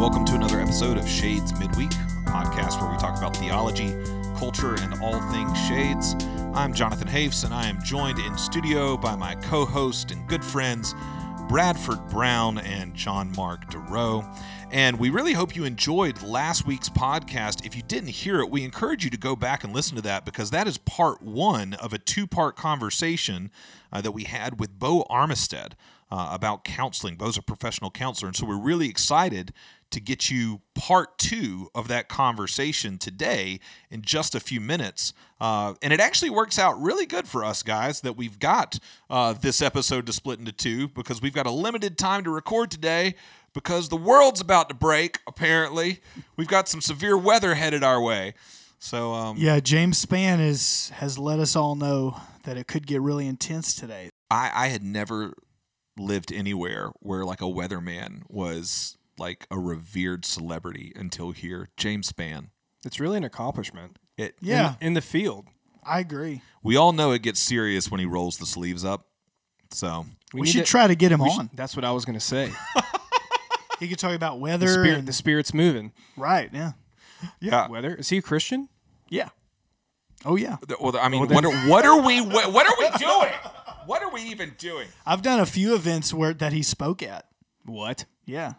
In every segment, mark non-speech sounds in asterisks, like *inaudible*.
Welcome to another episode of Shades Midweek, a podcast where we talk about theology, culture, and all things shades. I'm Jonathan Hafes, and I am joined in studio by my co host and good friends, Bradford Brown and John Mark DeRoe. And we really hope you enjoyed last week's podcast. If you didn't hear it, we encourage you to go back and listen to that because that is part one of a two part conversation uh, that we had with Bo Armistead uh, about counseling. Bo's a professional counselor. And so we're really excited to get you part two of that conversation today in just a few minutes. Uh, and it actually works out really good for us guys that we've got uh, this episode to split into two because we've got a limited time to record today because the world's about to break, apparently. We've got some severe weather headed our way. So, um, Yeah, James Spann is has let us all know that it could get really intense today. I, I had never lived anywhere where like a weatherman was like a revered celebrity until here. James Spann. It's really an accomplishment. It, Yeah, In, in the field. I agree. we all know it gets serious when he rolls the sleeves up. So We, need should to- try to get him we on. should- that's what I was going to say. *laughs* he could talk about The, weather. spirit, and- the spirit's moving. right, yeah. yeah, Weather? Is he a Christian? Yeah. Oh yeah. well, I mean, Well, then- what, are, what are we what, what are we doing? What are we even doing? I've done a few events where that he spoke at. What? Yeah.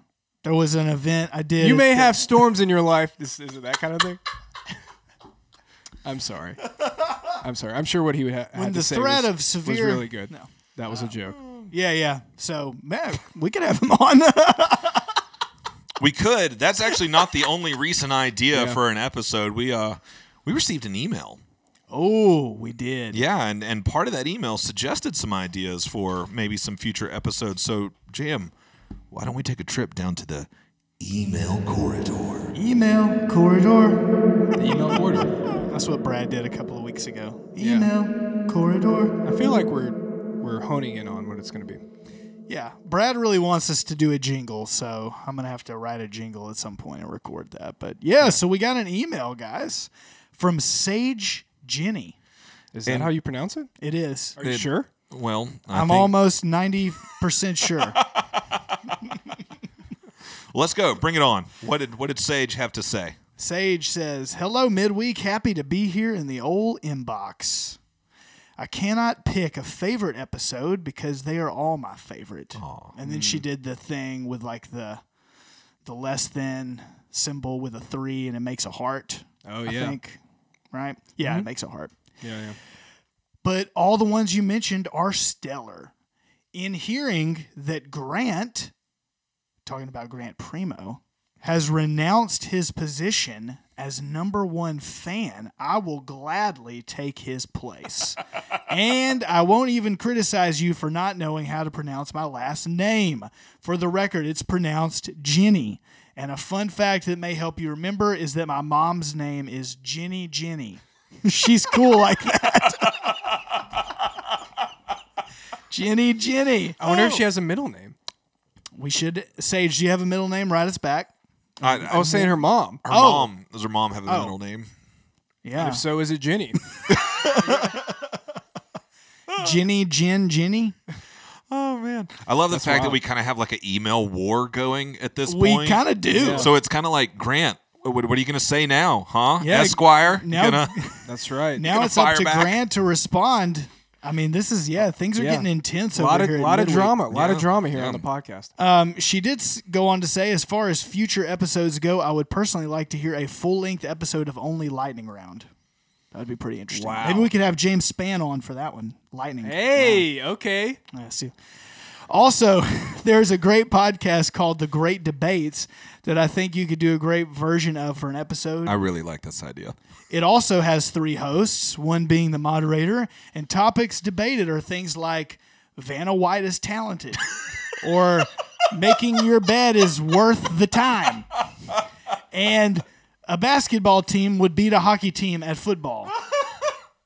There was an event I did. You may have storms in your life. This is it that kind of thing. *laughs* I'm sorry. I'm sorry. I'm sure what he ha- had when to the say threat was, of severe was really good. No. That was a joke. Yeah, yeah. So man, we could have him on. *laughs* We could. That's actually not the only recent idea Yeah. for an episode. We uh we received an email. oh, we did. Yeah, and, and part of that email suggested some ideas for maybe some future episodes. So, Jam, why don't we take a trip down to the email corridor? Email corridor. The email corridor. That's what Brad did a couple of weeks ago. Yeah. Email corridor. I feel like we're we're honing in on what it's going to be. Yeah, Brad really wants us to do a jingle, so I'm gonna have to write a jingle at some point and record that. But yeah, so we got an email, guys, from Sage Jenny. Is that And- how you pronounce it? It is. Are you It- sure? Well, I I'm think- almost ninety percent sure. *laughs* Let's go. Bring it on. What did what did Sage have to say? Sage says, "Hello, midweek. Happy to be here in the old inbox. I cannot pick a favorite episode because they are all my favorite." And then she mm. did the thing with like the the less than symbol with a three, and it makes a heart. Oh I yeah. think, right? Yeah, it mm-hmm. makes a heart. Yeah, yeah. But all the ones you mentioned are stellar. In hearing that Grant, talking about Grant Primo, has renounced his position as number one fan, I will gladly take his place. *laughs* and I won't even criticize you for not knowing how to pronounce my last name. For the record, it's pronounced Jenny. And a fun fact that may help you remember is that my mom's name is Jenny Jenny. She's cool like that. *laughs* Jenny Jenny. I wonder if she oh. has a middle name. We should Sage, do you have a middle name? Write us back. I, I was saying her mom. her Oh. mom. Does her mom have a Oh. middle name? Yeah. If so, is it Jenny? *laughs* Jenny, Jen, Jenny. Oh man, I love the That's fact that wild. we kind of have like an email war going at this point. We point. kind of do. Yeah. So it's kind of like Grant. What, what are you going to say now, huh? Yeah, Esquire. Now- gonna- That's right. now gonna it's up fire to back? Grant to respond. I mean, this is yeah, things are Yeah. getting intense a over lot of here. at lot of Midweek. drama. A lot of Yeah. drama here Yeah. on the podcast. Um, she did s- go on to say, as far as future episodes go, I would personally like to hear a full length episode of only Lightning Round. That would be pretty interesting. Wow. Maybe we could have James Spann on for that one. Lightning. Hey, okay. I see. Also, *laughs* there's a great podcast called The Great Debates that I think you could do a great version of for an episode. I really like this idea. It also has three hosts, one being the moderator, and topics debated are things like Vanna White is talented *laughs* or making your bed is worth the time. And a basketball team would beat a hockey team at football.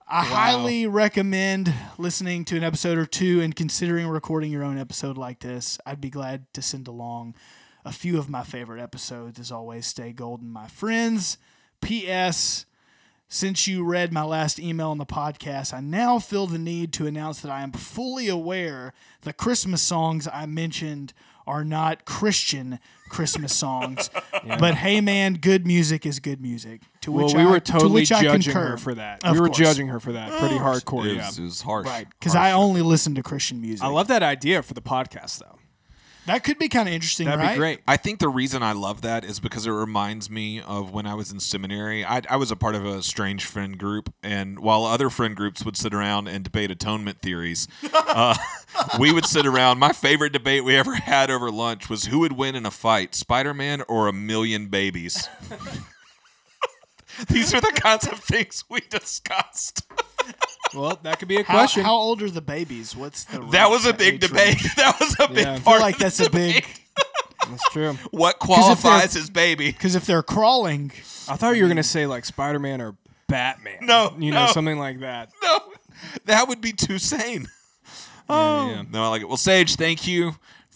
I highly recommend listening to an episode or two and considering recording your own episode like this. I'd be glad to send along a few of my favorite episodes. As always, stay golden, my friends. P.S. Since you read my last email on the podcast, I now feel the need to announce that I am fully aware the Christmas songs I mentioned are not Christian Christmas songs. *laughs* But hey, man, good music is good music. To Well, which we I, were to totally which I judging concur. her for that. Of we were course. judging her for that pretty hardcore. It Yeah. it was harsh. Right, because I only listen to Christian music. I love that idea for the podcast, though. That. Could be kind of interesting, That'd right? be great. I think the reason I love that is because it reminds me of when I was in seminary. I, I was a part of a strange friend group, and while other friend groups would sit around and debate atonement theories, uh, *laughs* we would sit around. My favorite debate we ever had over lunch was who would win in a fight, Spider Man or a million babies? *laughs* These are the kinds of things we discussed. *laughs* Well, that could be a How, question. how old are the babies? What's the That was a range- big age debate. *laughs* That was a big Yeah. I I part. feel like that's a big That's true. *laughs* what if they're- qualifies as baby? because if they're crawling, I thought you were gonna say like Spider Man or Batman. No, you know no. something like that. No, that would be too sane. Oh, yeah. No, I like it. Well, Sage, thank you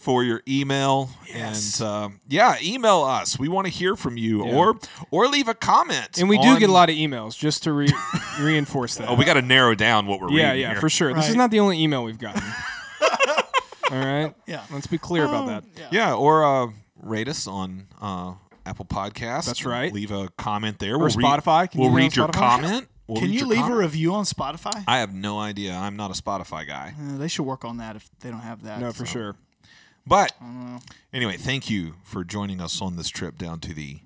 for your email. Yes. And uh, yeah, email us. We want to hear from you, Yeah. or or leave a comment. And we do get a lot of emails just to re- *laughs* reinforce that. Oh, we got to narrow down what we're yeah, reading yeah, here. for sure. This is not the only email we've gotten. *laughs* All right. Yeah. Let's be clear about that. Yeah, or uh, rate us on uh, Apple Podcasts. That's right. Leave a comment there. Or we'll read- Spotify. Can you we'll be on read your Spotify? comment. We'll can you your leave a review on Spotify? I have no idea. I'm not a Spotify guy. Uh, they should work on that if they don't have that. No, for sure. But mm-hmm. anyway, thank you for joining us on this trip down to the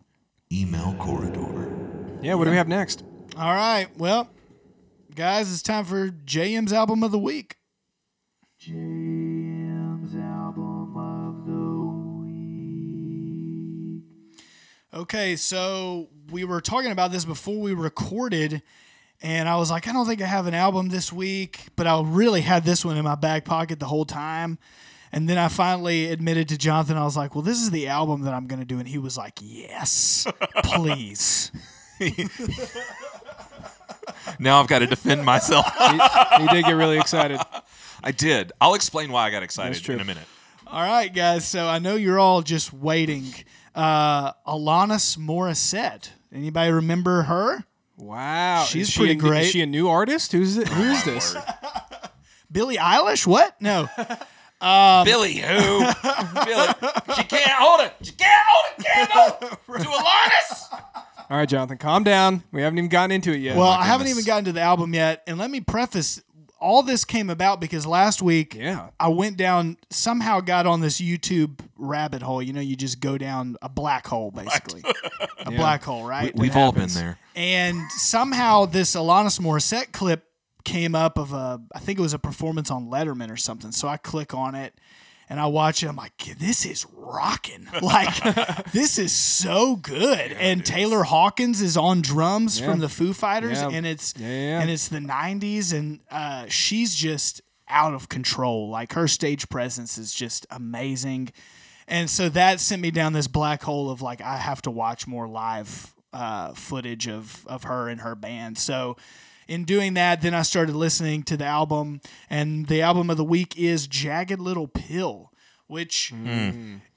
email corridor. Yeah. What do we have next? All right. Well, guys, it's time for JM's album of the week. JM's album of the week. Okay, so we were talking about this before we recorded, and I was like, I don't think I have an album this week, but I really had this one in my back pocket the whole time. And then I finally admitted to Jonathan, I was like, well, this is the album that I'm going to do. And he was like, yes, please. *laughs* Now I've got to defend myself. *laughs* He, he did get really excited. I did. I'll explain why I got excited in a minute. All right, guys. So I know you're all just waiting. Uh, Alanis Morissette. Anybody remember her? Wow. She's she pretty a, great. Is she a new artist? Who's it? Who is this? *laughs* Billie Eilish? What? No. Um, Billy, who? *laughs* Billy, she can't hold it. She can't hold it. Can't hold it. To Alanis. All right, Jonathan, calm down. We haven't even gotten into it yet. Well, I haven't even gotten to the album yet. And let me preface all this came about because last week yeah. I went down, somehow got on this YouTube rabbit hole. You know, you just go down a black hole, basically. *laughs* a black hole, right? We've all been there. And somehow this Alanis Morissette clip came up of a, I think it was a performance on Letterman or something. So I click on it and I watch it. I'm like, this is rocking. *laughs* Like, *laughs* this is so good. and Taylor Hawkins is on drums Yeah. from the Foo Fighters, Yeah. and it's Yeah, yeah, yeah. and it's the '90s, and uh, she's just out of control. Like her stage presence is just amazing. And so that sent me down this black hole of like I have to watch more live uh, footage of of her and her band. So in doing that, then I started listening to the album, and the album of the week is Jagged Little Pill, which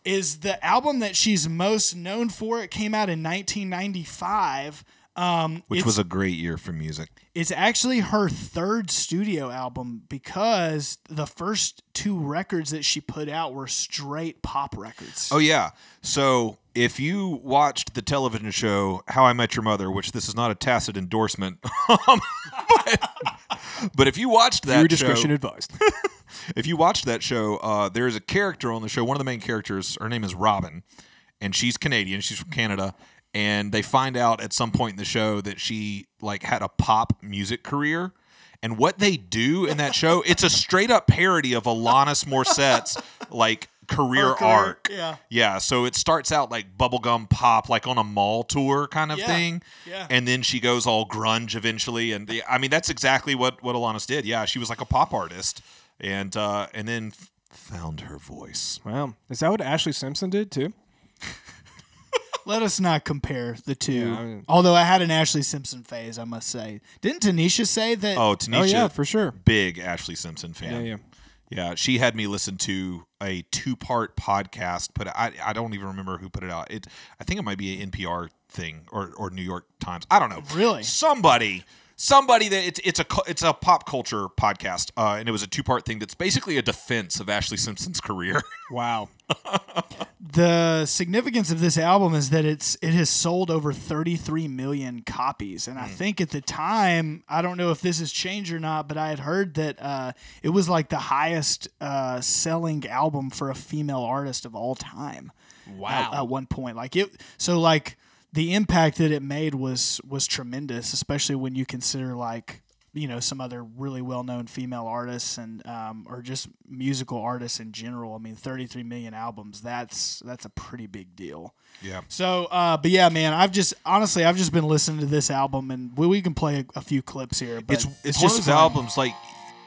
is the album that she's most known for. It came out in 1995. Um, Which was a great year for music. It's actually her third studio album because the first two records that she put out were straight pop records. Oh yeah. So if you watched the television show How I Met Your Mother, which this is not a tacit endorsement, *laughs* um, but, but if you watched that Your show, discretion advised. *laughs* if you watched that show, uh, there is a character on the show. One of the main characters, her name is Robin, and she's Canadian. She's from Canada, and they find out at some point in the show that she like had a pop music career. And what they do in that show, it's a straight up parody of Alanis Morissette's like career, career, arc. yeah. Yeah. So it starts out like bubblegum pop, like on a mall tour kind of Yeah, thing. yeah. And then she goes all grunge eventually. And the, I mean, that's exactly what, what Alanis did. Yeah. She was like a pop artist and, uh, and then f- found her voice. wow. Is that what Ashlee Simpson did too? Let us not compare the two. Yeah, I mean- Although I had an Ashlee Simpson phase, I must say. Didn't Tanisha say that? Oh, Tanisha. Oh yeah, for sure. Big Ashlee Simpson fan. Yeah, yeah. Yeah, she had me listen to a two-part podcast, but I I don't even remember who put it out. It I think it might be an NPR thing or or New York Times. I don't know. Really? Somebody somebody that it's it's a it's a pop culture podcast, uh, and it was a two part thing that's basically a defense of Ashlee Simpson's career. *laughs* Wow. The significance of this album is that it's it has sold over 33 million copies, and I think at the time, I don't know if this has changed or not, but I had heard that uh, it was like the highest uh, selling album for a female artist of all time. Wow. At, at one point, like it, so like the impact that it made was was tremendous, especially when you consider like you know some other really well known female artists and um, or just musical artists in general. I mean, 33 million albums. That's that's a pretty big deal. yeah. So, uh, but yeah, man, I've just honestly I've just been listening to this album, and we, we can play a, a few clips here. But It's it's, just one of those fun. albums like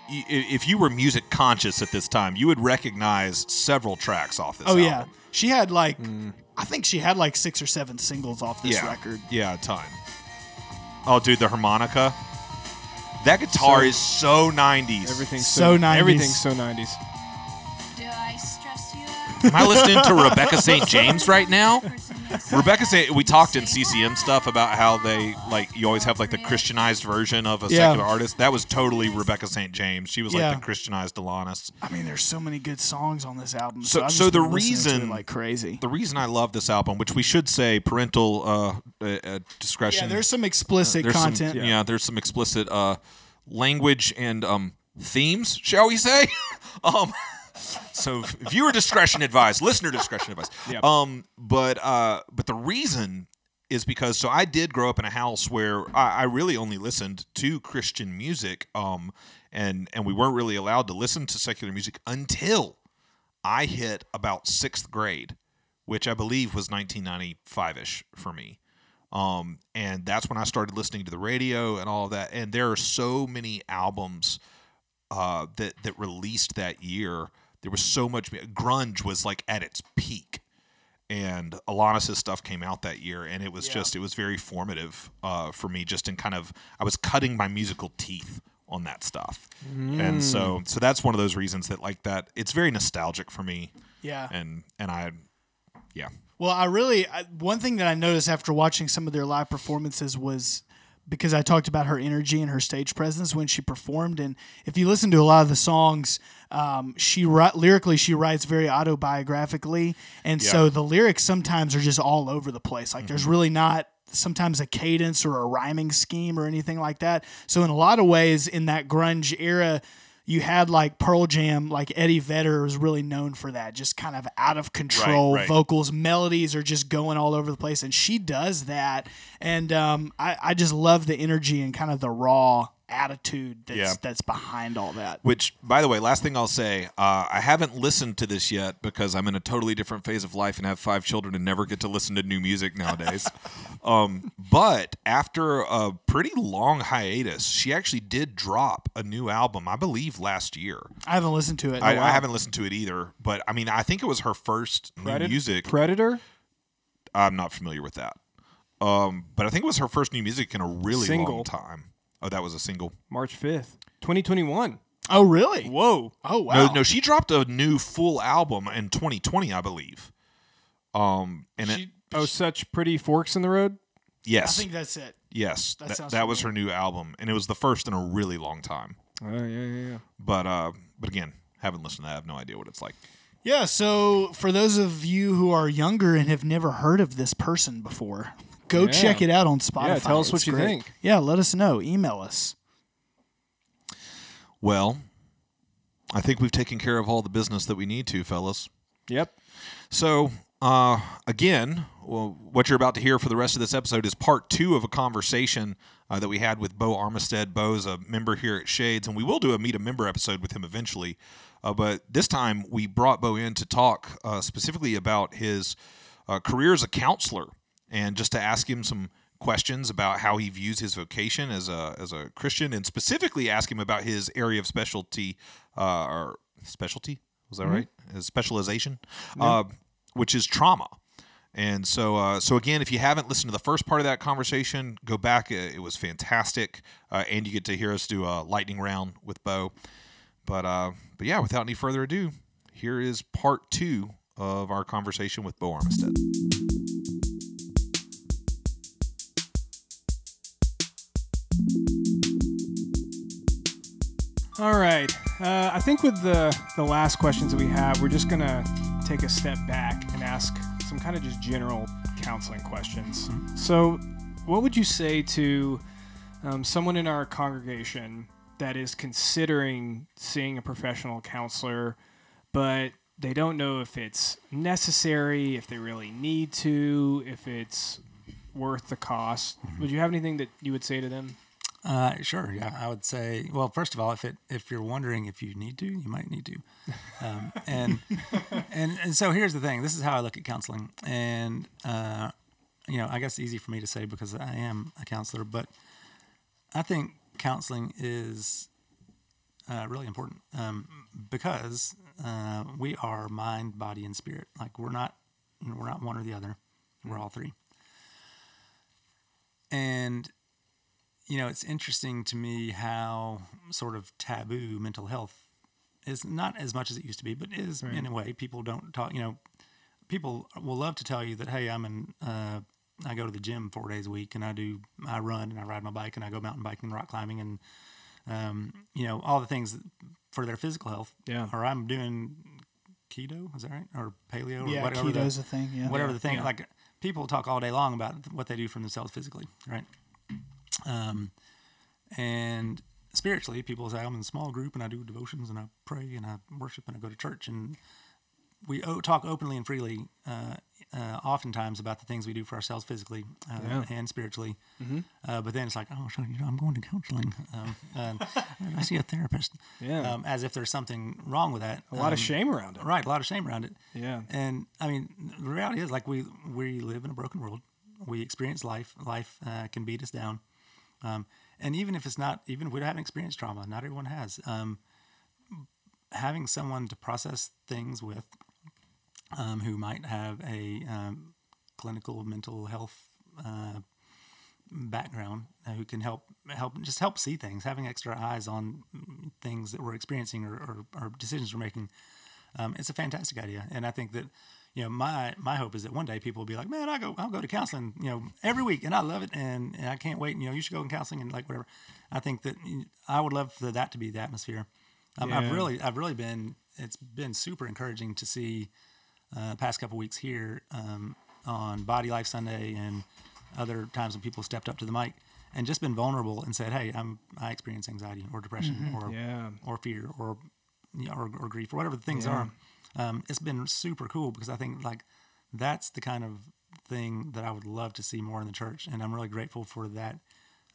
if you were music conscious at this time, you would recognize several tracks off this. Oh yeah, she had like mm. I think she had like six or seven singles off this yeah, record. Yeah, a ton. Oh, dude, the harmonica. That guitar So- is so 90s. Everything's So 90s. Everything's so 90s. Do I stress you out? Am I listening to Rebecca St. James right now? Rebecca St. We talked in CCM stuff about how they like you always have like the Christianized version of a Yeah. secular artist. That was totally Rebecca St. James. She was like Yeah. the Christianized Alanis. I mean, there's so many good songs on this album. So- So, so the been listening to it reason- like crazy. The reason I love this album, which we should say parental uh, uh, uh, discretion. Yeah, there's some explicit there's content. Some, yeah. there's some explicit uh, language and um, themes, shall we say? *laughs* um, so viewer discretion advised, listener discretion advised. Yep. Um, but uh, but the reason is because so I did grow up in a house where I, I really only listened to Christian music, um, and and we weren't really allowed to listen to secular music until I hit about sixth grade, which I believe was 1995 ish for me. Um, and that's when I started listening to the radio and all of that. And there are so many albums uh, that that released that year. There was so much grunge was like at its peak, and Alanis' stuff came out that year, and it was just it was very formative uh, for me. Just in kind of I was cutting my musical teeth on that stuff, and so so that's one of those reasons that like that it's very nostalgic for me, Yeah. and and I yeah. Well, I really I, one thing that I noticed after watching some of their live performances was because I talked about her energy and her stage presence when she performed, and if you listen to a lot of the songs, um, she lyrically she writes very autobiographically, and so the lyrics sometimes are just all over the place. Like there's really not sometimes a cadence or a rhyming scheme or anything like that. So in a lot of ways, in that grunge era, you had like Pearl Jam, like Eddie Vedder was really known for that, just kind of out of control right. vocals, melodies are just going all over the place, and she does that, and um, I, I just love the energy and kind of the raw attitude that's Yeah. that's behind all that. Which, by the way, last thing I'll say, uh, I haven't listened to this yet because I'm in a totally different phase of life and have five children and never get to listen to new music nowadays. *laughs* um, but after a pretty long hiatus, she actually did drop a new album, I believe, last year. I haven't listened to it. I, I, haven't listened to it either, but I mean, I think it was her first new music. Predator? I'm not familiar with that. Um, but I think it was her first new music in a really Single. long time. Oh, that was a single. March 5th, 2021. Oh, really? Whoa. Oh, wow. No, no, she dropped a new full album in 2020, I believe. Um, and it, She- Oh, such pretty forks in the road? Yes, I think that's it. yes, that that, sounds that was her new album, and it was the first in a really long time. Oh, yeah, yeah, yeah. But, uh, but again, haven't listened to that. I have no idea what it's like. Yeah, so for those of you who are younger and have never heard of this person before, go Yeah. check it out on Spotify. Yeah, tell us what you great. think. Yeah, let us know. Email us. Well, I think we've taken care of all the business that we need to, fellas. Yep. So, uh, again, well, what you're about to hear for the rest of this episode is part two of a conversation uh, that we had with Bo Armistead. Bo's a member here at Shades, and we will do a meet a member episode with him eventually. Uh, but this time, we brought Bo in to talk uh, specifically about his uh, career as a counselor and just to ask him some questions about how he views his vocation as a as a Christian, and specifically ask him about his area of specialty uh, or specialty. Was that right? His specialization, uh, which is trauma. And so, uh, so again, if you haven't listened to the first part of that conversation, go back. It, it was fantastic, uh, and you get to hear us do a lightning round with Bo. But, uh, but yeah, without any further ado, here is part two of our conversation with Bo Armistead. All right. Uh, I think with the the last questions that we have, we're just gonna take a step back and ask some kind of just general counseling questions. So, what would you say to um, someone in our congregation that is considering seeing a professional counselor, but they don't know if it's necessary, if they really need to, if it's worth the cost? Would you have anything that you would say to them? Uh, sure. Yeah, I would say. Well, first of all, if it if you're wondering if you need to, you might need to. Um, and *laughs* and and so here's the thing. This is how I look at counseling, and uh, you know, I guess it's easy for me to say because I am a counselor, but I think counseling is uh, really important um, because uh, we are mind, body, and spirit. Like we're not we're not one or the other. We're all three. And you know, it's interesting to me how sort of taboo mental health is not as much as it used to be, but is in a way. People don't talk. You know, people will love to tell you that, hey, I'm in. Uh, I go to the gym four days a week, and I do. I run and I ride my bike, and I go mountain biking, and rock climbing, and um, you know all the things for their physical health. Yeah. Or I'm doing keto. Is that right? Or paleo? Or Yeah, whatever the- keto's a thing. Yeah. whatever the thing. Yeah. Like people talk all day long about what they do for themselves physically, right? Um, and spiritually, people say I'm in a small group and I do devotions and I pray and I worship and I go to church and we o- talk openly and freely, uh, uh, oftentimes about the things we do for ourselves physically uh, Yeah. and spiritually. Uh, but then it's like, oh, so, you know, I'm going to counseling. Um, and *laughs* I see a therapist. Yeah. Um, as if there's something wrong with that. A lot of Um, shame around it. Right, a lot of shame around it. Yeah. And I mean, the reality is, like we we live in a broken world. We experience life. Life uh, can beat us down. Um, and even if it's not, even if we haven't experienced trauma, not everyone has. Um, having someone to process things with, um, who might have a um, clinical mental health uh, background, uh, who can help help just help see things, having extra eyes on things that we're experiencing or, or, or decisions we're making um, it's a fantastic idea, and I think that you know my my hope is that one day people will be like, man, I go I'll go to counseling, you know, every week, and I love it, and, and I can't wait. And, you know, you should go in counseling and like whatever. I think that I would love for that to be the atmosphere. Um, I've really I've really been it's been super encouraging to see uh, past couple weeks here um, on Body Life Sunday and other times when people stepped up to the mic and just been vulnerable and said, hey, I'm I experience anxiety or depression or Yeah. or fear or you know, or, or grief or whatever the things are. Um, it's been super cool because I think like that's the kind of thing that I would love to see more in the church, and I'm really grateful for that.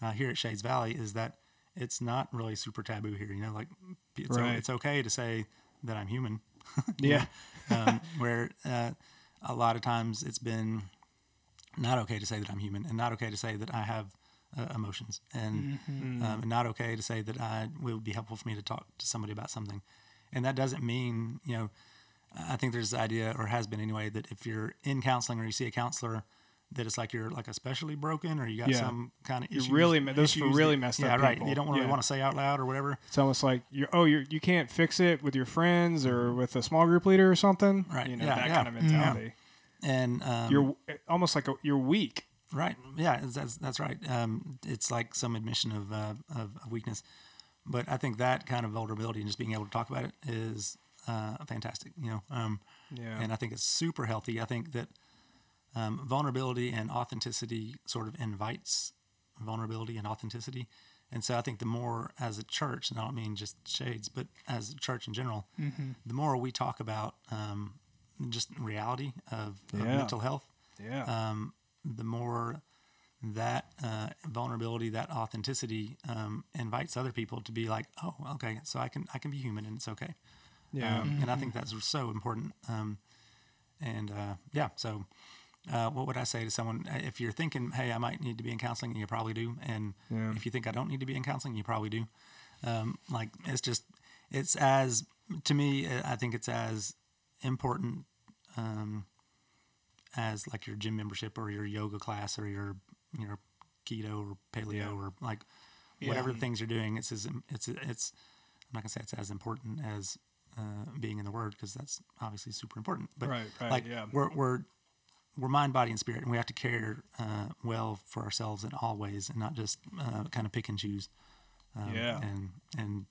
Uh, here at Shades Valley is that it's not really super taboo here. You know, like it's, o- it's okay to say that I'm human. *laughs* Yeah. um, where uh, a lot of times it's been not okay to say that I'm human, and not okay to say that I have uh, emotions, and um, and not okay to say that I it would be helpful for me to talk to somebody about something, and that doesn't mean you know. I think there's this idea, or has been anyway, that if you're in counseling or you see a counselor, that it's like you're like especially broken or you got Yeah. some kind of You're really those for issues really that- messed yeah, up right. people. You don't really Yeah. want to say out loud or whatever. It's almost like you're oh you're you can't fix it with your friends or with a small group leader or something. Right. You know Yeah, that yeah. kind of mentality. And um, You're almost like a, you're weak. Right. Yeah, that's that's right. Um, it's like some admission of, uh, of of weakness, but I think that kind of vulnerability and just being able to talk about it is uh, fantastic. You know, um, Yeah. and I think it's super healthy. I think that um, vulnerability and authenticity sort of invites vulnerability and authenticity, and so I think the more as a church, and I don't mean just Shades, but as a church in general, the more we talk about um, just reality of, of mental health Yeah. um, the more that uh, vulnerability, that authenticity um, invites other people to be like, oh, okay, so I can I can be human and it's okay. Yeah. Um, and I think that's so important. Um, and uh, yeah, so uh, what would I say to someone Uh, if you're thinking, hey, I might need to be in counseling, and you probably do, and Yeah. if you think I don't need to be in counseling, you probably do. Um, like it's just it's as to me, uh, I think it's as important um, as like your gym membership or your yoga class or your your keto or paleo Yeah. or like whatever the things you're doing. It's as it's it's I'm not gonna say it's as important as uh, being in the Word because that's obviously super important. But Right, right, like yeah. we're we're we're mind, body, and spirit, and we have to care uh, well for ourselves in all ways, and not just uh, kind of pick and choose. Um, Yeah. And and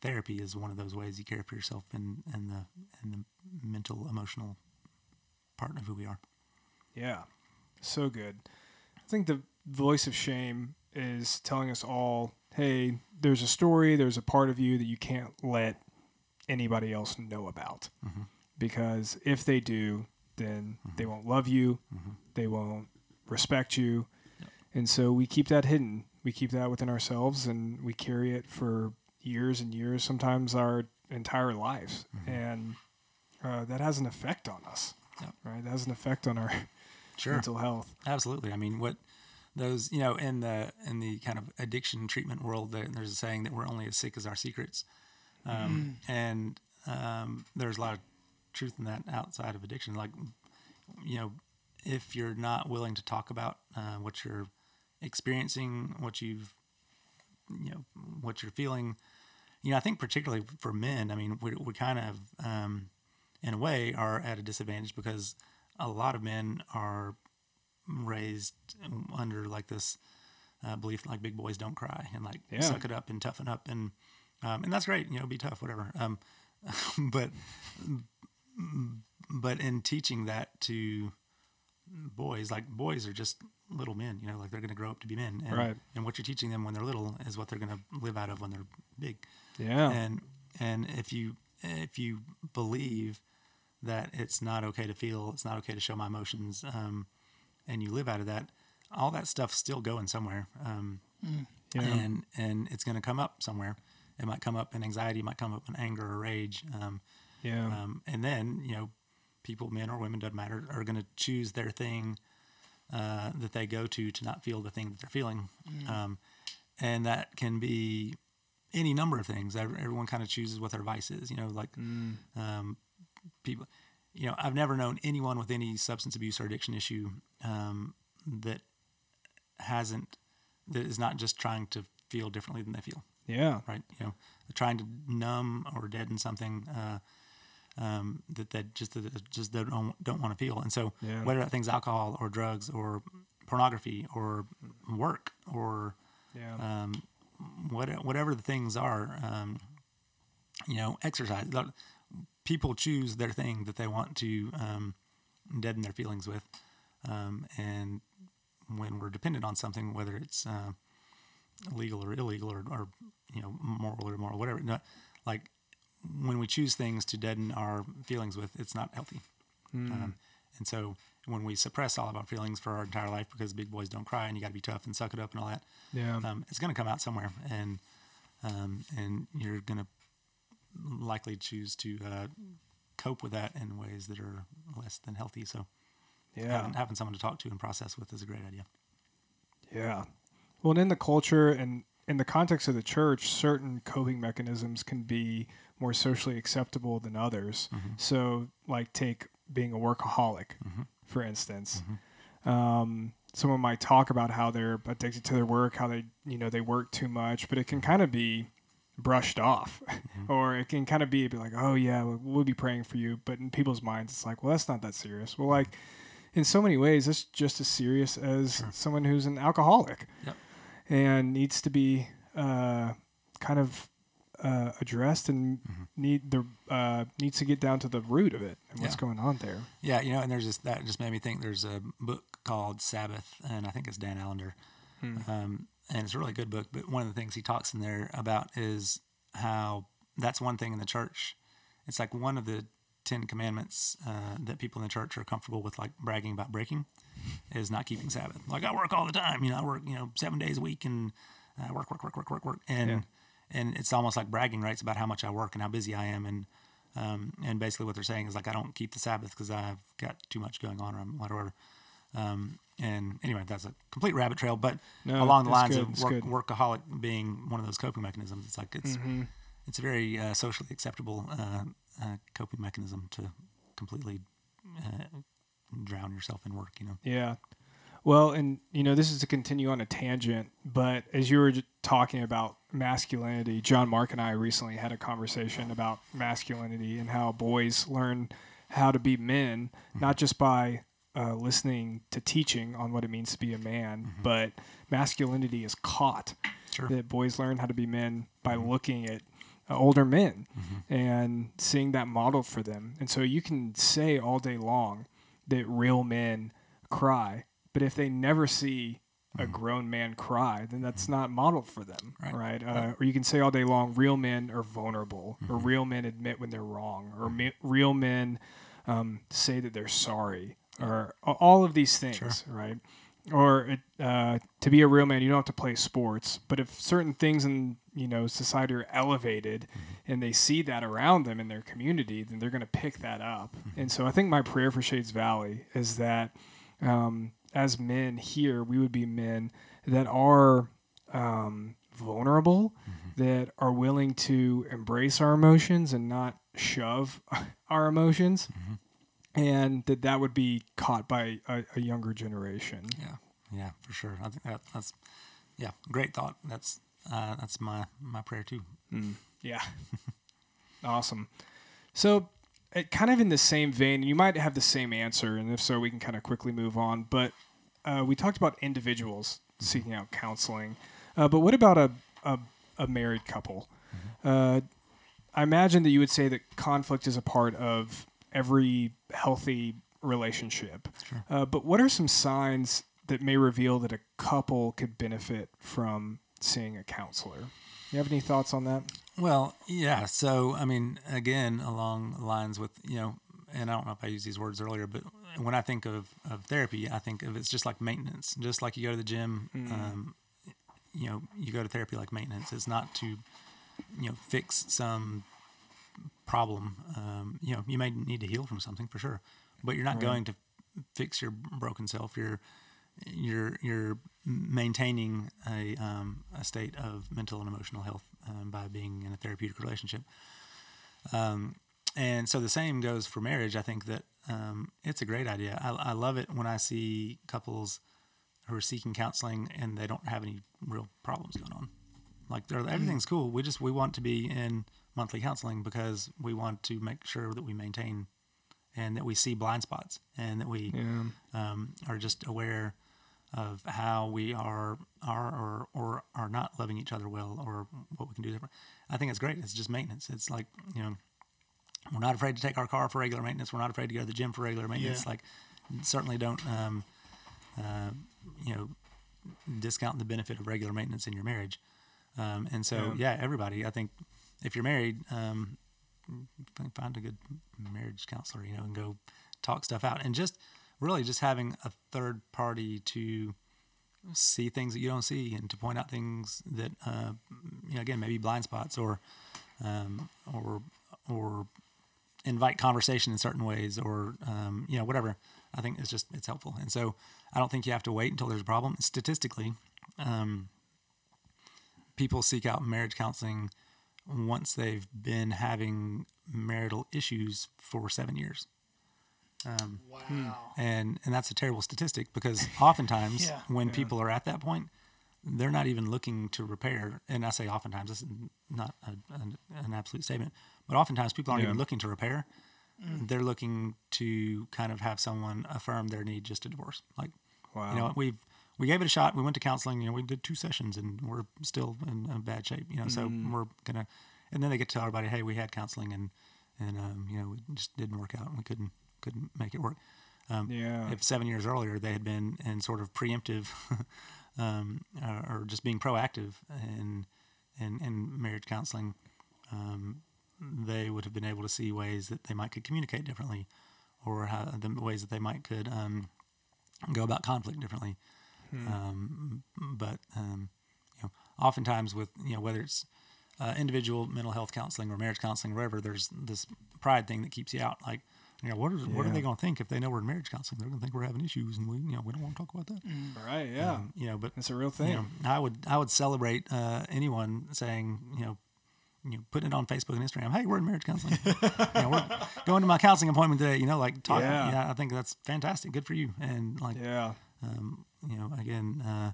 therapy is one of those ways you care for yourself and in the in the mental emotional part of who we are. Yeah, so good. I think the voice of shame is telling us all, hey, there's a story, there's a part of you that you can't let anybody else know about. Mm-hmm. Because if they do, then mm-hmm. they won't love you, mm-hmm. they won't respect you. And so we keep that hidden. We keep that within ourselves and we carry it for years and years, sometimes our entire lives. And uh, that has an effect on us, Yep. right? That has an effect on our Sure. mental health. Absolutely. I mean, what those you know in the in the kind of addiction treatment world, there's a saying that we're only as sick as our secrets, um, and um, there's a lot of truth in that outside of addiction. Like, you know, if you're not willing to talk about uh, what you're experiencing, what you've, you know, what you're feeling, you know, I think particularly for men, I mean, we we kind of, um, in a way, are at a disadvantage because a lot of men are raised under like this uh, belief like big boys don't cry and like Yeah. suck it up and toughen up and um, and that's great you know be tough whatever um, *laughs* but but in teaching that to boys like boys are just little men you know like they're going to grow up to be men and, Right. and what you're teaching them when they're little is what they're going to live out of when they're big Yeah. and and if you if you believe that it's not okay to feel it's not okay to show my emotions um, and you live out of that all that stuff's still going somewhere um, Yeah. and and it's going to come up somewhere it might come up in anxiety it might come up in anger or rage. Um, yeah. um, and then you know people men or women doesn't matter are going to choose their thing uh, that they go to to not feel the thing that they're feeling. Um, and that can be any number of things. Everyone kind of chooses what their vice is you know like um, people you know i've never known anyone with any substance abuse or addiction issue um, that hasn't that is not just trying to feel differently than they feel yeah. right? You know, trying to numb or deaden something uh, um, that that just that just don't don't want to feel. And so Yeah. whether that thing's alcohol or drugs or pornography or work or Yeah. um, what, whatever the things are, um, you know, exercise. People choose their thing that they want to um, deaden their feelings with, um, and when we're dependent on something, whether it's uh, legal or illegal or, or you know moral or immoral, whatever, no, like when we choose things to deaden our feelings with, it's not healthy. Um, and so when we suppress all of our feelings for our entire life because big boys don't cry and you got to be tough and suck it up and all that, yeah. um, it's going to come out somewhere, and um, and you're going to likely choose to uh, cope with that in ways that are less than healthy. So yeah. having, having someone to talk to and process with is a great idea. Yeah. Well, and in the culture and in the context of the church, certain coping mechanisms can be more socially acceptable than others. Mm-hmm. So, like, take being a workaholic, mm-hmm. for instance. Mm-hmm. Um, someone might talk about how they're addicted to their work, how they, you know, they work too much, but it can kind of be brushed off, *laughs* or it can kind of be, be like, oh yeah, we'll, we'll be praying for you. But in people's minds, it's like, well, that's not that serious. Well, like in so many ways, it's just as serious as someone who's an alcoholic Yep. And needs to be uh, kind of uh, addressed and need the uh, needs to get down to the root of it and what's Yeah. going on there. Yeah, you know, and there's just that just made me think. There's a book called Sabbath, and I think it's Dan Allender, um, and it's a really good book. But one of the things he talks in there about is how that's one thing in the church. It's like one of the Ten Commandments uh, that people in the church are comfortable with, like bragging about breaking, is not keeping Sabbath. Like I work all the time, you know, I work you know seven days a week and I work, work, work, work, work, work, and and it's almost like bragging rights about how much I work and how busy I am and um, and basically what they're saying is like I don't keep the Sabbath because I've got too much going on or whatever. Um, and anyway, that's a complete rabbit trail, but No, along the lines good, of work, workaholic being one of those coping mechanisms, it's like it's Mm-hmm. It's a very uh, socially acceptable uh, uh, coping mechanism to completely uh, drown yourself in work. You know, Yeah. Well, and you know, this is to continue on a tangent, but as you were talking about masculinity, John Mark and I recently had a conversation about masculinity and how boys learn how to be men, not just by uh, listening to teaching on what it means to be a man, but masculinity is caught. Sure. That boys learn how to be men by looking at uh, older men and seeing that model for them. And so you can say all day long that real men cry, but if they never see a grown man cry, then that's not modeled for them, Right. right? Uh, or you can say all day long, real men are vulnerable, or real men admit when they're wrong, or me- real men um, say that they're sorry, or all of these things, right? Or it, uh, to be a real man, you don't have to play sports, but if certain things in you know society are elevated, and they see that around them in their community, then they're going to pick that up. And so I think my prayer for Shades Valley is that um, as men here, we would be men that are um, vulnerable, that are willing to embrace our emotions and not shove *laughs* our emotions, and that that would be caught by a, a younger generation. Yeah, yeah, for sure. I think that that's yeah, great thought. That's uh, that's my my prayer too. Yeah. *laughs* awesome. So, it, kind of in the same vein, you might have the same answer, and if so, we can kind of quickly move on. But uh, we talked about individuals seeking out counseling. Uh, but what about a, a, a married couple? Uh, I imagine that you would say that conflict is a part of every healthy relationship. Uh, but what are some signs that may reveal that a couple could benefit from seeing a counselor? You have any thoughts on that? Well, yeah. So, I mean, again, along lines with, you know, and I don't know if I used these words earlier, but when I think of, of therapy, I think of it's just like maintenance. Just like you go to the gym, um, you know, you go to therapy like maintenance. It's not to, you know, fix some problem. Um, you know, you may need to heal from something for sure, but you're not going to fix your broken self. You're you're you're maintaining a um, a state of mental and emotional health um, by being in a therapeutic relationship. Um, and so the same goes for marriage. I think that um, it's a great idea. I, I love it when I see couples who are seeking counseling and they don't have any real problems going on. Like they're, everything's cool. We just we want to be in monthly counseling because we want to make sure that we maintain and that we see blind spots and that we um, are just aware of how we are are or, or are not loving each other well or what we can do different. I think it's great. It's just maintenance. It's like you know we're not afraid to take our car for regular maintenance. We're not afraid to go to the gym for regular maintenance. Yeah. Like certainly don't um, uh, you know discount the benefit of regular maintenance in your marriage. Um, and so yeah. everybody. I think if you're married, um, find a good marriage counselor, you know, and go talk stuff out, and just really just having a third party to see things that you don't see and to point out things that uh, you know again maybe blind spots or um, or or invite conversation in certain ways or um, you know whatever. I think it's just it's helpful. And so i don't think you have to wait until there's a problem. Statistically um, people seek out marriage counseling once they've been having marital issues for seven years Um, wow. and and that's a terrible statistic because *laughs* oftentimes Yeah. when people are at that point they're not even looking to repair and i say oftentimes this is not a, an, an absolute statement but oftentimes people aren't Yeah. even looking to repair mm. they're looking to kind of have someone affirm their need just to divorce like Wow. you know we've we gave it a shot we went to counseling you know we did two sessions and we're still in, in bad shape you know so mm-hmm. we're gonna and then they get to tell everybody hey we had counseling and and um, you know it just didn't work out and we couldn't couldn't make it work um, Yeah. if seven years earlier they had been in sort of preemptive *laughs* um, or, or just being proactive in, in, in marriage counseling, um, they would have been able to see ways that they might could communicate differently or how, the ways that they might could um, go about conflict differently. Um, but um, you know, oftentimes with you know whether it's uh, individual mental health counseling or marriage counseling, or whatever, there's this pride thing that keeps you out. Like, you know, what are what are they going to think if they know we're in marriage counseling? They're going to think we're having issues, and we you know we don't want to talk about that. right. Yeah. Um, you know, but it's a real you thing. know, I would I would celebrate uh, anyone saying you know. You know, putting it on Facebook and Instagram. Hey, we're in marriage counseling. *laughs* you know, we're going to my counseling appointment today. You know, like talking. Yeah. Yeah. I think that's fantastic. Good for you. And like, yeah. um, you know, again, uh,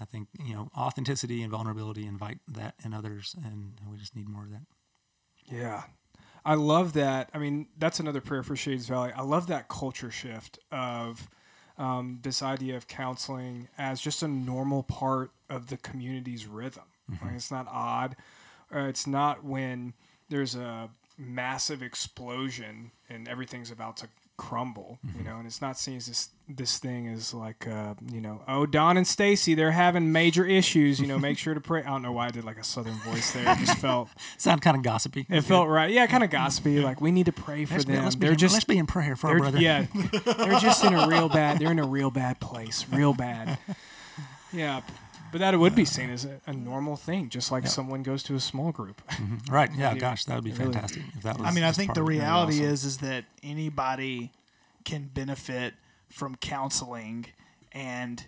I think you know, authenticity and vulnerability invite that in others, and we just need more of that. Yeah. I love that. I mean, that's another prayer for Shades Valley. I love that culture shift of um, this idea of counseling as just a normal part of the community's rhythm. Like it's not odd Uh, it's not when there's a massive explosion and everything's about to crumble, you know, and it's not seen as this this thing is like uh, you know, oh Don and Stacy, they're having major issues, you know, make sure to pray. I don't know why I did like a southern voice there. It just felt *laughs* Sound kind of gossipy. it felt right. Yeah, kind of gossipy. Like we need to pray for Let's be, them. let's, be they're in, just let's be in prayer for our brother. yeah, *laughs* they're just in a real bad. They're in a real bad place, real bad. Yeah, *laughs* but that would be seen as a, a normal thing, just like someone goes to a small group. *laughs* Mm-hmm. Right. *laughs* Yeah. Yeah. Gosh, that would be Really. fantastic if that was. I mean, I think the of it. reality awesome. is is that anybody can benefit from counseling, and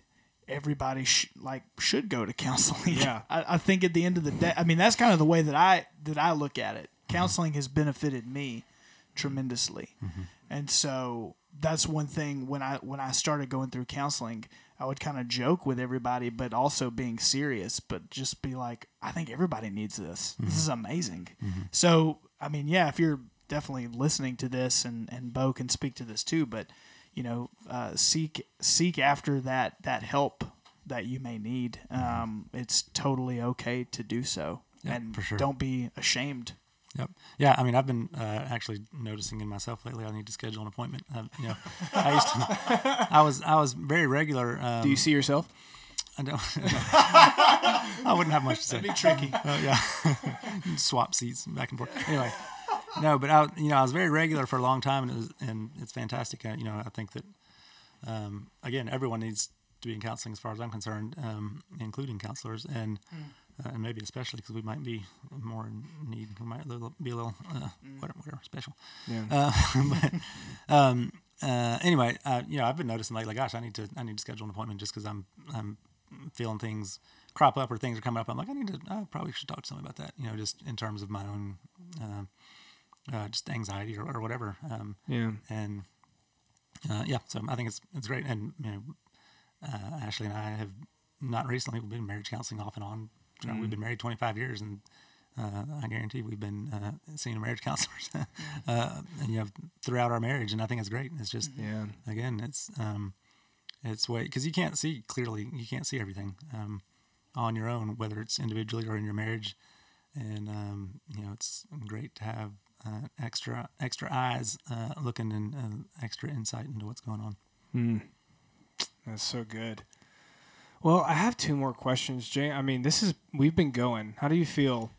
everybody sh- like should go to *laughs* counseling. Yeah. I, I think at the end of the day, I mean, that's kind of the way that I that I look at it. Mm-hmm. Counseling has benefited me tremendously, mm-hmm. and so that's one thing when I when I started going through counseling. I would kind of joke with everybody, but also being serious, but just be like, I think everybody needs this. This is amazing. So, I mean, yeah, if you're definitely listening to this, and and Bo can speak to this too, but you know, uh, seek seek after that that help that you may need. Um, it's totally okay to do so, Yeah, and sure. don't be ashamed. Yep. Yeah. I mean, I've been uh, actually noticing in myself lately. I need to schedule an appointment. Uh, you know, I used to. I was I was very regular. Um, Do you see yourself? I don't. *laughs* I wouldn't have much to say. Be tricky. Uh, yeah, *laughs* swap seats back and forth. Anyway, no, but I, you know, I was very regular for a long time, and it was, and it's fantastic. I, you know, I think that um, again, everyone needs to be in counseling, as far as I'm concerned, um, including counselors, and uh, and maybe especially because we might be more in need. We might be a little uh, whatever, whatever special. Yeah. Uh, *laughs* but um, uh, anyway, uh, you know, I've been noticing lately. Gosh, I need to I need to schedule an appointment just because I'm I'm feeling things crop up or things are coming up. I'm like, I need to. I probably should talk to somebody about that. You know, just in terms of my own, uh, uh, just anxiety or, or whatever. Um, Yeah. and uh, yeah, so I think it's it's great. And you know, uh, Ashlee and I have not recently we've been marriage counseling off and on. You know, We've been married 25 years, and uh, I guarantee we've been uh, seeing marriage *laughs* counselors, uh, and, you know, throughout our marriage. And I think it's great. It's just Yeah. again, it's um, it's way because you can't see clearly. You can't see everything um, on your own, whether it's individually or in your marriage. And um, you know, it's great to have uh, extra extra eyes uh, looking and uh, extra insight into what's going on. That's so good. Well, I have two more questions, Jay. I mean, this is we've been going. How do you feel?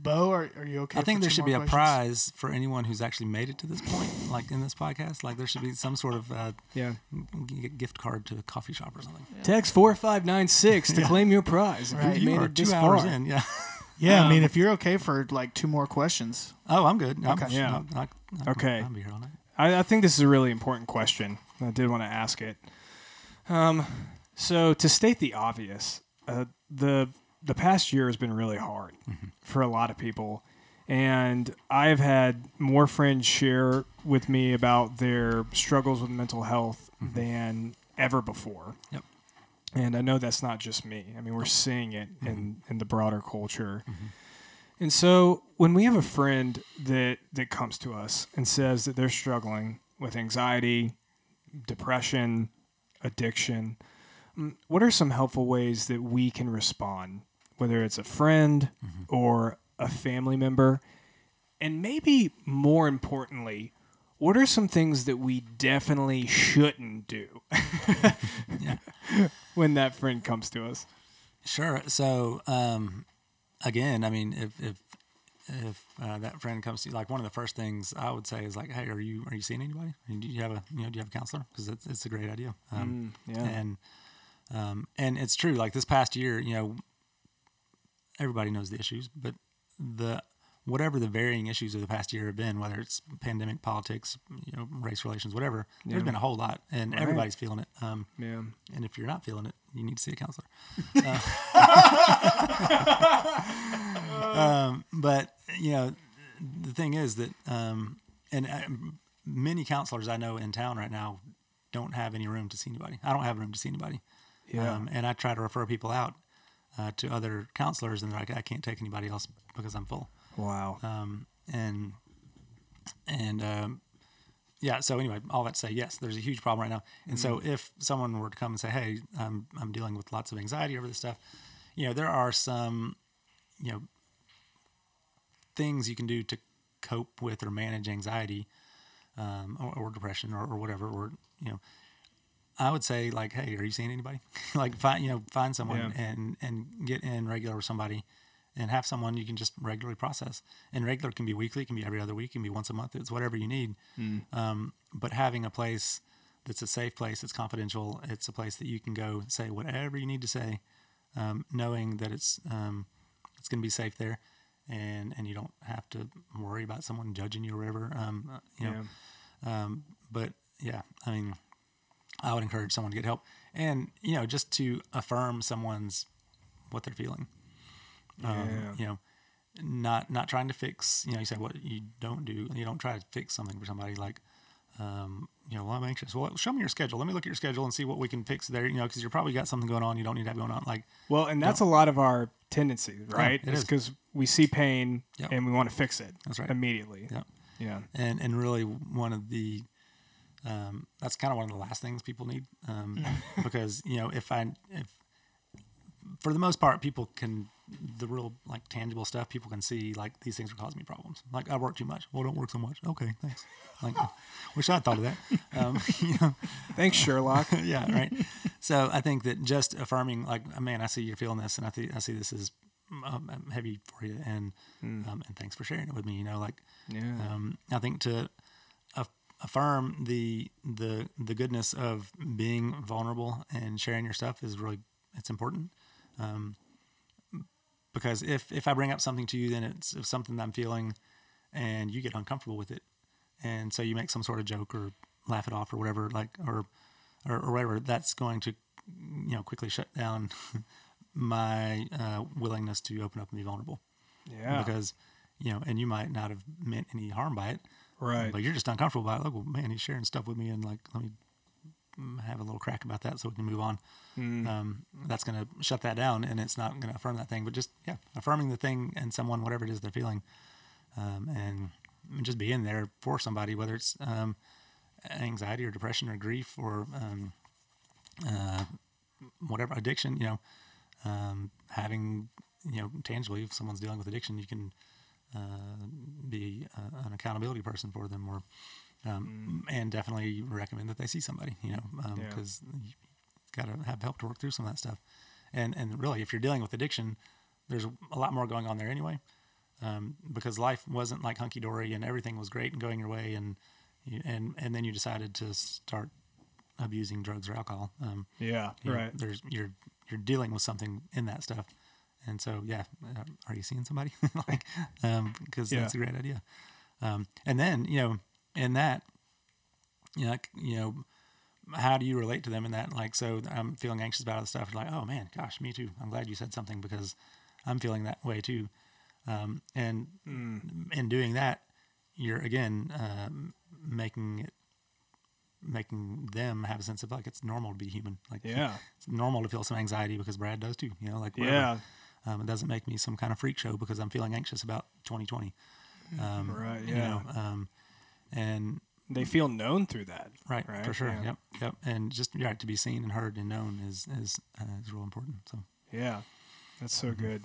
Bo, are, are you okay? I think for there should be more a prize for anyone who's actually made it to this point, like in this podcast. Like there should be some sort of uh, Yeah. g- gift card to a coffee shop or something. Text four five nine six to *laughs* claim your prize. If Right. you've You made are it two this hours far. in, yeah. *laughs* Yeah, I mean, Um, if you're okay for like two more questions, Oh, I'm good. I'm, Okay. Yeah. I'll- I'll- I'll- Okay. I'll be here all night. I, I think this is a really important question. I did want to ask it. Um, so to state the obvious, uh, the the past year has been really hard mm-hmm. for a lot of people, and I've had more friends share with me about their struggles with mental health mm-hmm. than ever before. Yep. And I know that's not just me. I mean, we're seeing it in, mm-hmm. in the broader culture. And so when we have a friend that that comes to us and says that they're struggling with anxiety, depression, addiction, what are some helpful ways that we can respond, whether it's a friend or a family member? And maybe more importantly, what are some things that we definitely shouldn't do *laughs* when that friend comes to us? Sure. So, um, again, I mean, if if if uh, that friend comes to you, like one of the first things I would say is like, "Hey, are you are you seeing anybody? Do you have a you know do you have a counselor? Because it's it's a great idea." Um, Mm, yeah. And um, and it's true. Like this past year, you know, everybody knows the issues, but the whatever the varying issues of the past year have been, whether it's pandemic, politics, you know, race relations, whatever, Yeah. there's been a whole lot, and Right. everybody's feeling it. Um, Yeah. and if you're not feeling it, you need to see a counselor. *laughs* Uh, *laughs* um, but you know, the thing is that, um, and uh, many counselors I know in town right now don't have any room to see anybody. I don't have room to see anybody. Yeah. Um, and I try to refer people out uh, to other counselors, and they're like, I can't take anybody else because I'm full. Wow. Um, and and um, yeah, so anyway, all that to say, yes, there's a huge problem right now. And so if someone were to come and say, hey, I'm I'm dealing with lots of anxiety over this stuff, you know, there are some, you know, things you can do to cope with or manage anxiety um, or, or depression or, or whatever, or you know, I would say like, hey, are you seeing anybody? *laughs* like find you know find someone Yeah. and and get in regular with somebody, and have someone you can just regularly process. And regular can be weekly, can be every other week, can be once a month. It's whatever you need. Um, but having a place that's a safe place, it's confidential. It's a place that you can go say whatever you need to say, um, knowing that it's um, it's going to be safe there, and and you don't have to worry about someone judging you or whatever. Um, uh, you know, um, but yeah, I mean, I would encourage someone to get help, and you know, just to affirm someone's what they're feeling. Um, Yeah. You know, not not trying to fix. You know, you say what you don't do. You don't try to fix something for somebody like. Um, you know, well, I'm anxious. Well, show me your schedule. Let me look at your schedule and see what we can fix there. You know, because you're probably got something going on you don't need to have going on. Like, Well, and that's a lot of our tendency, right? it it's because we see pain Yep. and we want to fix it That's right. immediately. yeah. Yeah. and and really one of the um, that's kind of one of the last things people need um, *laughs* because you know if I if for the most part people can the real like tangible stuff people can see like these things are causing me problems like I work too much well don't work so much okay thanks like *laughs* wish I'd thought of that um, *laughs* you know Thanks, Sherlock. yeah, right. So I think that just affirming, like, man, I see you're feeling this, and I think I see this is um, heavy for you, and um, and thanks for sharing it with me. You know, like, Yeah. um, I think to affirm the the the goodness of being vulnerable and sharing your stuff is really it's important. Um, because if if I bring up something to you, then it's, it's something that I'm feeling, and you get uncomfortable with it, and so you make some sort of joke or laugh it off or whatever, like or or, or whatever. That's going to you know quickly shut down *laughs* my uh, willingness to open up and be vulnerable Yeah. because you know, and you might not have meant any harm by it, right. but you're just uncomfortable by it. Like, well, man, he's sharing stuff with me, and like, let me mm, have a little crack about that so we can move on. Um, that's going to shut that down, and it's not going to affirm that thing. But just yeah, affirming the thing and someone, whatever it is they're feeling, um, and just being there for somebody, whether it's um, anxiety or depression or grief or um, uh, whatever addiction, you know, um, having you know tangibly, if someone's dealing with addiction, you can be uh, an accountability person for them, or um, and definitely recommend that they see somebody, you know, Yeah. because you got to have help to work through some of that stuff. And and really, if you're dealing with addiction, there's a lot more going on there anyway, um, because life wasn't like hunky dory and everything was great and going your way, and you, and and then you decided to start abusing drugs or alcohol. Um, yeah. you know, Right. there's you're you're dealing with something in that stuff, and so yeah, uh, are you seeing somebody *laughs* like because Yeah. that's a great idea. Um, and then you know in that, you know, like, you know, how do you relate to them in that? Like, so I'm feeling anxious about other stuff. Like, oh man, gosh, me too. I'm glad you said something because I'm feeling that way too. Um, and in doing that, you're again um, making it making them have a sense of like it's normal to be human. Like Yeah. it's normal to feel some anxiety because Brad does too. You know, like whatever. Yeah. Um, it doesn't make me some kind of freak show because I'm feeling anxious about 2020. Um, Right, You yeah. know, um, and They feel known through that. right, Right, for sure. yeah. Yep. Yep. And just yeah, to be seen and heard and known is is uh, is real important. So Yeah, that's so Mm-hmm. good.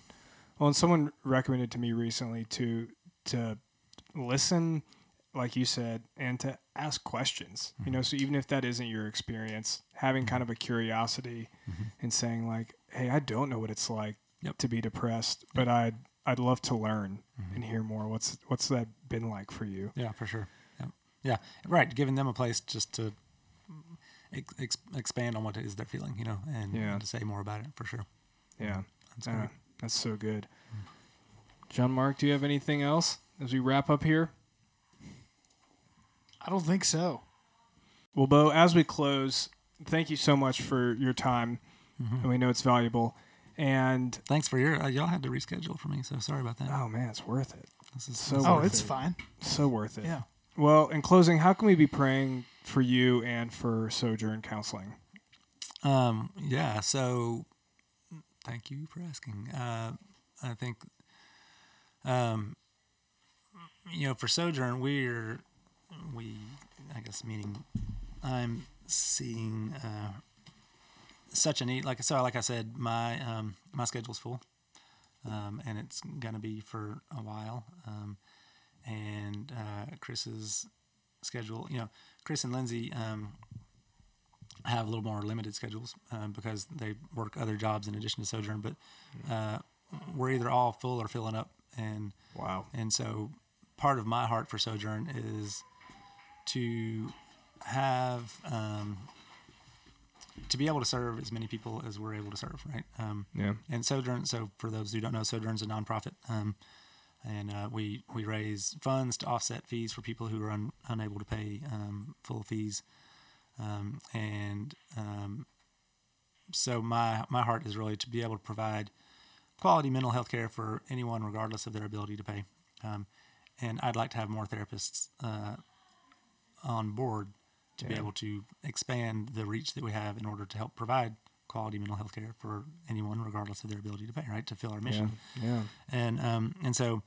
Well, and someone recommended to me recently to to listen, like you said, and to ask questions. You know, Mm-hmm. so even if that isn't your experience, having kind of a curiosity and saying like, "Hey, I don't know what it's like Mm-hmm. Yep. to be depressed, but I'd I'd love to learn Mm-hmm. and hear more. What's what's that been like for you?" yeah, for sure. Yep. Yeah. Right. Giving them a place just to ex- ex- expand on what it is they're feeling. You know, and, Yeah. and to say more about it for sure. Yeah, That's Yeah, great. that's so good. John Mark, do you have anything else as we wrap up here? I don't think so. Well, Bo, as we close, thank you so much for your time. Mm-hmm. And we know it's valuable. And Thanks for your. Uh, y'all had to reschedule for me, so sorry about that. oh man, it's worth it. This is so Oh, worth it's it. fine. So worth it. Yeah. Well, in closing, how can we be praying for you and for Sojourn Counseling? Um, yeah. So, thank you for asking. Uh, I think, um, you know, for Sojourn, we're we, I guess, meaning I'm seeing uh, such a neat Like so, like I said, my um, my schedule's full. um, and it's to be for a while. Um, and uh, Chris's schedule, you know, Chris and Lindsay um, have a little more limited schedules uh, because they work other jobs in addition to Sojourn. But uh, we're either all full or filling up, and Wow. and so part of my heart for Sojourn is to have um, to be able to serve as many people as we're able to serve, right? Um, Yeah. and Sojourn, so for those who don't know, Sojourn's a nonprofit, um, and uh, we we raise funds to offset fees for people who are un, unable to pay um, full fees, um, and um, so my my heart is really to be able to provide quality mental health care for anyone, regardless of their ability to pay. Um, and I'd like to have more therapists uh, on board to be able to expand the reach that we have in order to help provide quality mental health care for anyone, regardless of their ability to pay, right? To fill our mission Yeah. and um and so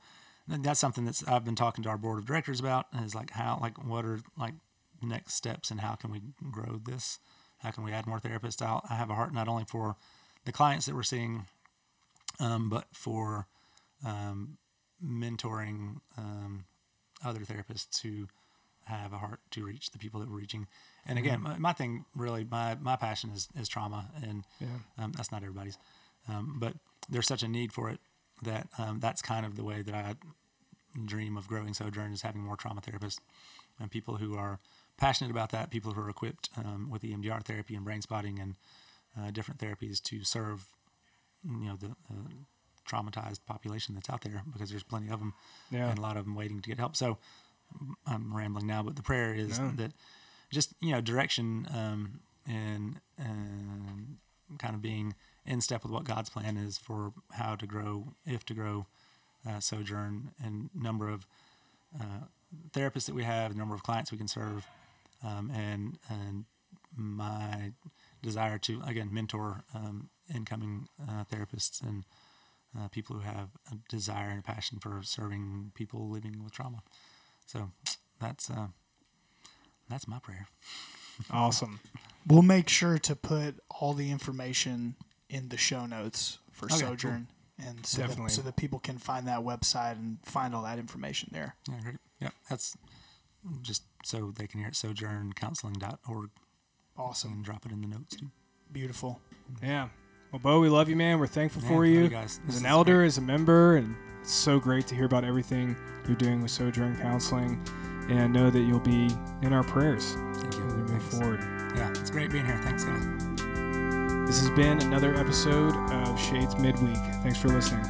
that's something that's I've been talking to our board of directors about is like how like what are like next steps and how can we grow this how can we add more therapists I'll, I have a heart not only for the clients that we're seeing um, but for um, mentoring um, other therapists who have a heart to reach the people that we're reaching and again my, my thing really my my passion is is trauma and Yeah. um, that's not everybody's, um, but there's such a need for it that um, that's kind of the way that I dream of growing Sojourn is having more trauma therapists and people who are passionate about that, people who are equipped um, with EMDR therapy and brain spotting and uh, different therapies to serve, you know, the uh, traumatized population that's out there because there's plenty of them Yeah. and a lot of them waiting to get help. So I'm rambling now, but the prayer is No. that just you know direction um, and and kind of being in step with what God's plan is for how to grow, if to grow, uh, Sojourn, and number of uh, therapists that we have, the number of clients we can serve, um, and and my desire to again mentor um, incoming uh, therapists and uh, people who have a desire and a passion for serving people living with trauma. So that's uh, that's my prayer. Awesome. We'll make sure to put all the information in the show notes for Okay, cool. Sojourn, and so that, so that people can find that website and find all that information there. Yeah, great. Yeah, that's just so they can hear it. Sojourncounseling.org Awesome, and drop it in the notes too. beautiful. Yeah. Well, Bo, we love you, man. We're thankful Yeah, for you, you guys. As an elder, great. as a member, and it's so great to hear about everything you're doing with Sojourn Counseling. And I know that you'll be in our prayers Thank you. as we move Thanks. forward. Yeah, it's great being here. Thanks, guys. This has been another episode of Shades Midweek. Thanks for listening.